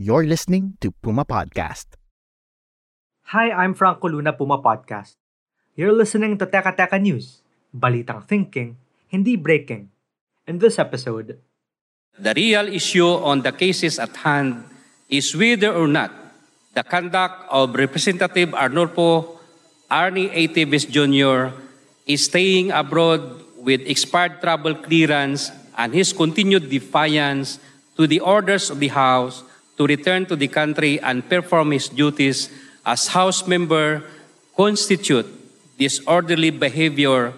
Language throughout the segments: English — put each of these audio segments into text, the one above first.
You're listening to Puma Podcast. Hi, I'm Franco Luna, Puma Podcast. You're listening to Teka Teka News, balitang thinking, hindi breaking. In this episode, The real issue on the cases at hand is whether or not the conduct of Representative Arnolfo Arnie A. Teves Jr. is staying abroad with expired travel clearance and his continued defiance to the orders of the House to return to the country and perform his duties as House member constitute disorderly behavior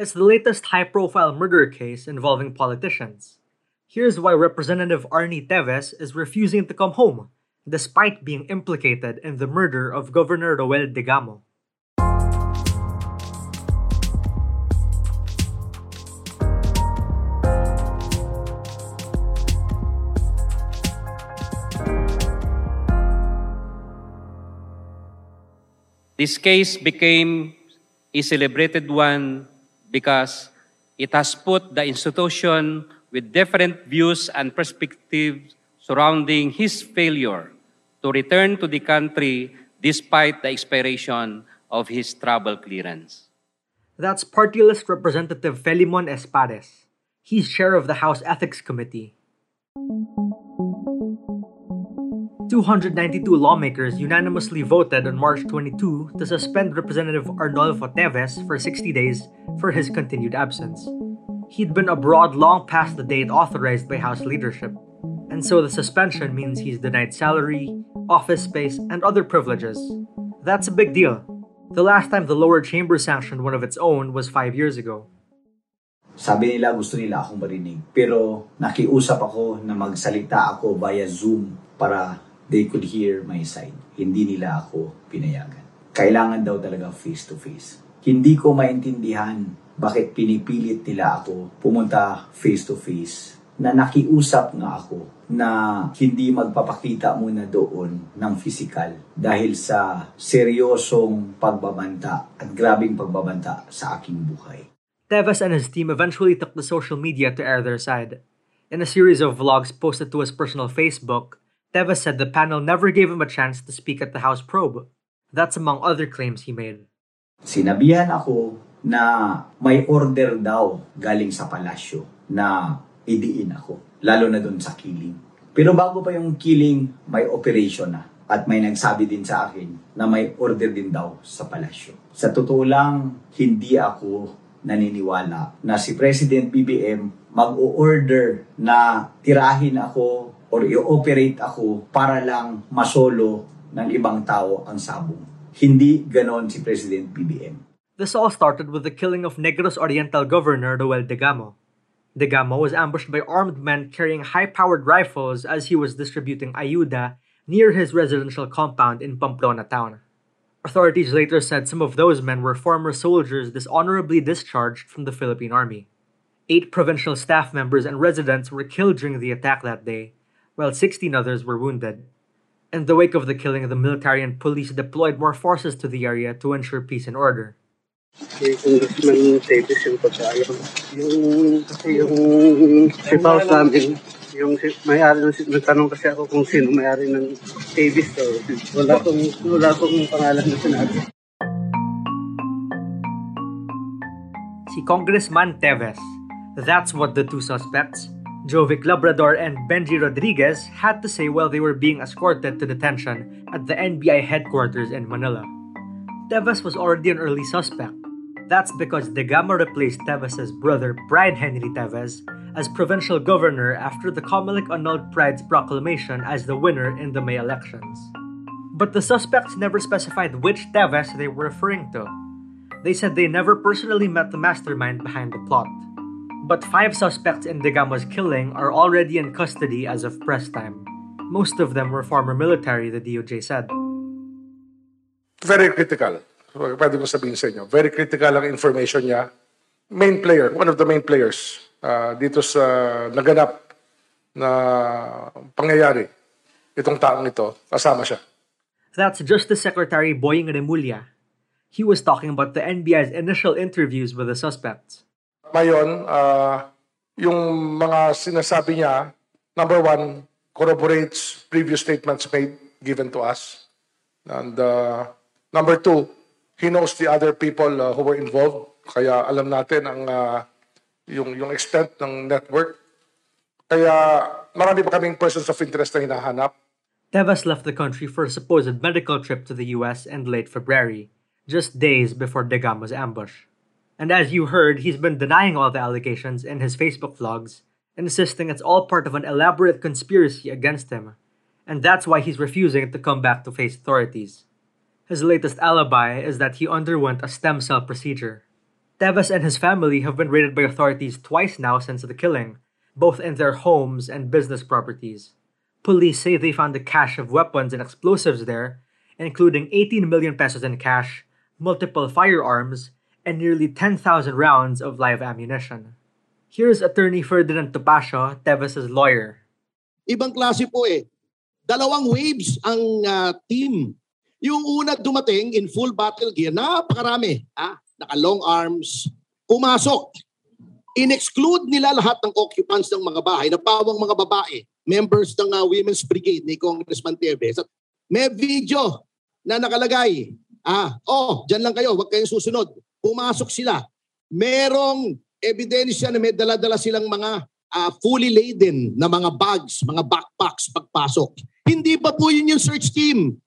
is the latest high profile murder case involving politicians. Here's why Representative Arnie Teves is refusing to come home, despite being implicated in the murder of Governor Roel Degamo. This case became a celebrated one because it has put the institution with different views and perspectives surrounding his failure to return to the country despite the expiration of his travel clearance. That's party list Representative Felimon Espares. He's chair of the House Ethics Committee. 292 lawmakers unanimously voted on March 22 to suspend Representative Arnolfo Teves for 60 days for his continued absence. He'd been abroad long past the date authorized by House leadership, and so the suspension means he's denied salary, office space, and other privileges. That's a big deal. The last time the lower chamber sanctioned one of its own was five years ago. Sabi nila gusto nila akong marinig. Pero nakiusap ako na magsalita ako via Zoom para they could hear my side. Hindi nila ako pinayagan. Kailangan daw talaga face to face. Hindi ko maintindihan bakit pinipilit nila ako pumunta face to face na nakiusap nga ako na hindi magpapakita muna doon ng physical dahil sa seryosong pagbabanta at grabing pagbabanta sa aking buhay. Teves and his team eventually took the social media to air their side. In a series of vlogs posted to his personal Facebook, Teves said the panel never gave him a chance to speak at the House probe. That's among other claims he made. Sinabihan ako na may order daw galing sa palasyo na idiin ako, lalo na doon sa killing. Pero bago pa yung killing, may operation na. At may nagsabi din sa akin na may order din daw sa palasyo. Sa totoo lang, hindi ako naniniwala na si President BBM mag-o-order na tirahin ako or i-operate ako para lang masolo ng ibang tao ang sabong. Hindi ganon si President BBM. This all started with the killing of Negros Oriental Governor Roel Degamo. Degamo was ambushed by armed men carrying high-powered rifles as he was distributing ayuda near his residential compound in Pamplona town. Authorities later said some of those men were former soldiers dishonorably discharged from the Philippine Army. Eight provincial staff members and residents were killed during the attack that day, while 16 others were wounded. In the wake of the killing, the military and police deployed more forces to the area to ensure peace and order. Yung Congressman Davis yung si may-ari ng, kasi ako kung sino may-ari ng wala wala pangalan na sinabi. Si Congressman Teves. That's what the two suspects, Jovic Labrador and Benji Rodriguez, had to say while they were being escorted to detention at the NBI headquarters in Manila. Teves was already an early suspect. That's because Degamo replaced Teves's brother, Pryde Henry Teves, as provincial governor after the Comelec annulled Pryde's proclamation as the winner in the May elections. But the suspects never specified which Teves they were referring to. They said they never personally met the mastermind behind the plot. But five suspects in Degamo's killing are already in custody as of press time. Most of them were former military, the DOJ said. Very critical. Pwede ko sabihin sa inyo. Very critical ang information niya. Main player, one of the main players uh, dito sa naganap na pangyayari. Itong taong ito, kasama siya. That's Justice Secretary Boying Remulla. He was talking about the NBI's initial interviews with the suspects. Ngayon, uh, yung mga sinasabi niya, number one, corroborates previous statements made, given to us. And uh, number two, he knows the other people uh, who were involved. Kaya alam natin ang uh, yung, yung extent ng network. Kaya marami pa kaming persons of interest na hinahanap. Tevas left the country for a supposed medical trip to the US in late February, just days before Degamo's ambush. And as you heard, he's been denying all the allegations in his Facebook vlogs, insisting it's all part of an elaborate conspiracy against him, and that's why he's refusing to come back to face authorities. His latest alibi is that he underwent a stem cell procedure. Teves and his family have been raided by authorities twice now since the killing, both in their homes and business properties. Police say they found a cache of weapons and explosives there, including 18 million pesos in cash, multiple firearms, and nearly 10,000 rounds of live ammunition. Here's attorney Ferdinand Topacio, Tevas' lawyer. Ibang klase po eh. Dalawang waves ang uh, team. Yung una dumating in full battle gear, napakarami. Ah, naka-long arms, pumasok. In-exclude nila lahat ng occupants ng mga bahay na pawang mga babae members ng uh, Women's Brigade ni Congressman Tevez. May video na nakalagay. Ah, oh, diyan lang kayo, wag kayong susunod. Pumasok sila. Merong ebidensya na may dala-dala silang mga uh, fully laden na mga bags, mga backpacks pagpasok. Hindi pa po yun yung search team.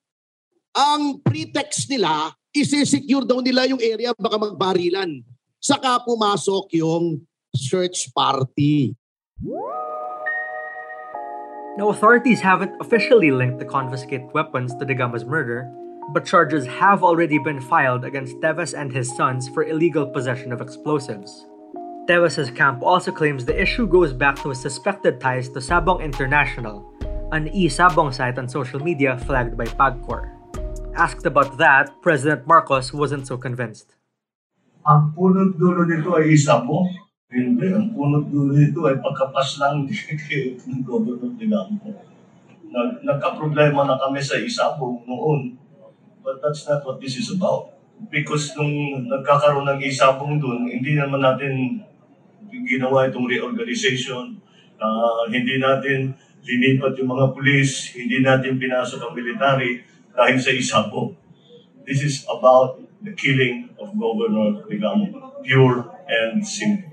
Ang pretext nila, isi-secure daw nila yung area baka magbarilan. Saka pumasok yung search party. Now, authorities haven't officially linked the confiscated weapons to Degama's murder, but charges have already been filed against Teves and his sons for illegal possession of explosives. Teves' camp also claims the issue goes back to his suspected ties to Sabong International, an e-Sabong site on social media flagged by PAGCOR. Asked about that, President Marcos wasn't so convinced. Ang punot dulo nito ay Sabong. Hindi, ang punot dulo nito ay pagkapas lang ng Governor Dilampo. Nag, nagka-problema na kami sa Isabong noon. But that's not what this is about. Because nung nagkakaroon ng Isabong doon, hindi naman natin ginawa itong reorganization. Uh, hindi natin linipat yung mga pulis, hindi natin pinasok ang military dahil sa Isabong. This is about the killing of Governor Digamo, pure and simple.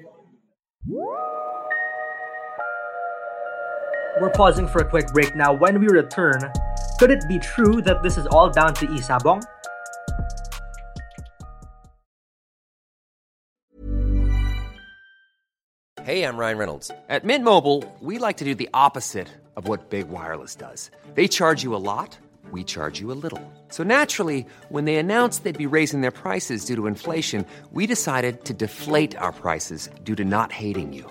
We're pausing for a quick break now. When we return, could it be true that this is all down to Isabong? Hey, I'm Ryan Reynolds. At Mint Mobile, we like to do the opposite of what Big Wireless does. They charge you a lot, we charge you a little. So naturally, when they announced they'd be raising their prices due to inflation, we decided to deflate our prices due to not hating you.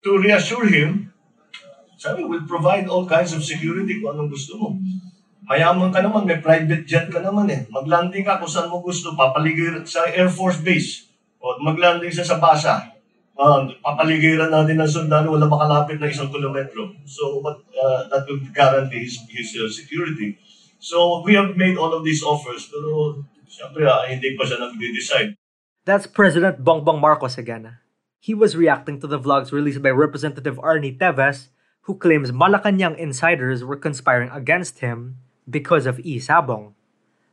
To reassure him, sabi, we'll provide all kinds of security kung anong gusto mo. Mayaman ka naman, may private jet ka naman eh. Maglanding ka kung saan mo gusto, papaligid sa Air Force Base. O, maglanding sa basa. Uh, papaligiran natin ng sundalo, wala makalapit na isang kilometro. So, what, uh, that will guarantee his, his uh, security. So, we have made all of these offers, pero siyempre, uh, hindi pa siya nag-decide. That's President Bongbong Marcos again. He was reacting to the vlogs released by Representative Arnie Teves, who claims Malacanang insiders were conspiring against him because of E. Sabong.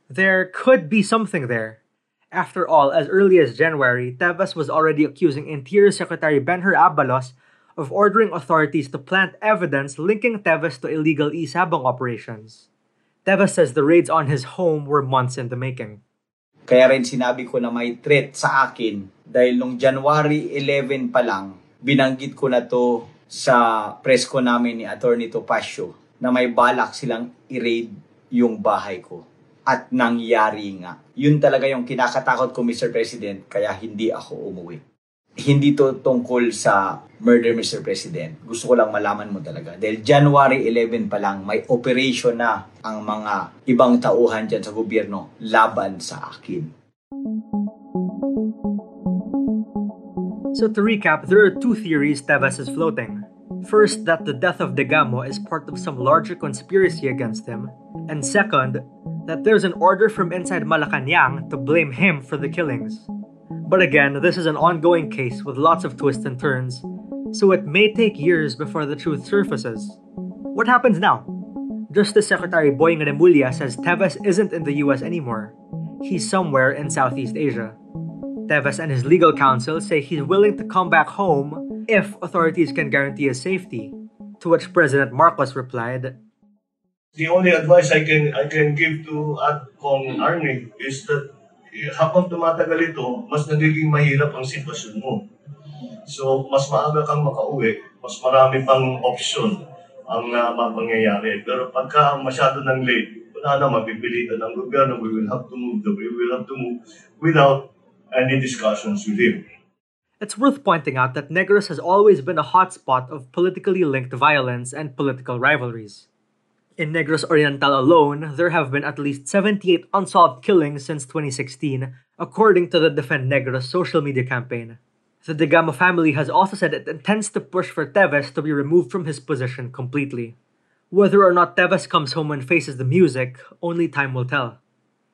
There could be something there. After all, as early as January, Teves was already accusing Interior Secretary Benher Abalos of ordering authorities to plant evidence linking Teves to illegal E. Sabong operations. Teves says the raids on his home were months in the making. Kaya rin sinabi ko na may threat sa akin dahil nung January 11 pa lang, binanggit ko na to sa press ko namin ni Attorney Topacio na may balak silang i-raid yung bahay ko. At nangyari nga. Yun talaga yung kinakatakot ko, Mr. President, kaya hindi ako umuwi. Hindi to tungkol sa murder, Mr. President. Gusto ko lang malaman mo talaga. Dahil January 11 pa lang, may operation na ang mga ibang tauhan dyan sa gobyerno laban sa akin. So to recap, there are two theories Teves is floating. First, that the death of Degamo is part of some larger conspiracy against him, and second, that there's an order from inside Malacanang to blame him for the killings. But again, this is an ongoing case with lots of twists and turns, so it may take years before the truth surfaces. What happens now? Justice Secretary Boying Remulla says Teves isn't in the US anymore. He's somewhere in Southeast Asia. Tevez and his legal counsel say he's willing to come back home if authorities can guarantee his safety. To which President Marcos replied, The only advice I can I can give to at Kong Arnie is that habang tumatagal ito, mas nagiging mahirap ang sitwasyon mo. So, mas maaga kang makauwi, mas marami pang option ang uh, mangyayari. Pero pagka masyado ng late, wala na, mapipilitan ng gobyerno, we will have to move, we will have to move without any discussions with him. It's worth pointing out that Negros has always been a hotspot of politically linked violence and political rivalries. In Negros Oriental alone, there have been at least 78 unsolved killings since 2016, according to the Defend Negros social media campaign. The Degamo family has also said it intends to push for Teves to be removed from his position completely. Whether or not Teves comes home and faces the music, only time will tell.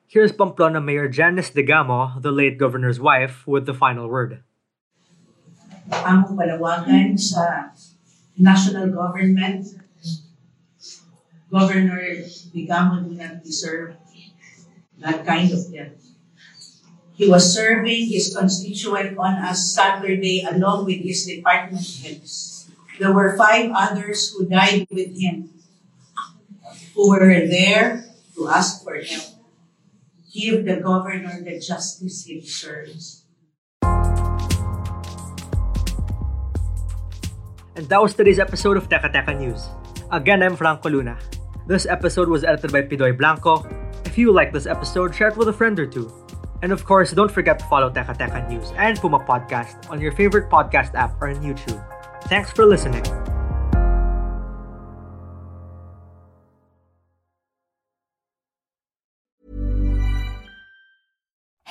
Here's Pamplona Mayor Janice Degamo, the late governor's wife, with the final word. Ang palawagan sa national government, Governor Degamo did not deserve that kind of death. He was serving his constituent on a Saturday along with his department heads. There were five others who died with him, who were there to ask for help. Give the governor the justice he deserves. And that was today's episode of Teka Teka News. Again, I'm Franco Luna. This episode was edited by Pidoy Blanco. If you like this episode, share it with a friend or two. And of course, don't forget to follow Teka Teka News and Puma Podcast on your favorite podcast app or on YouTube. Thanks for listening.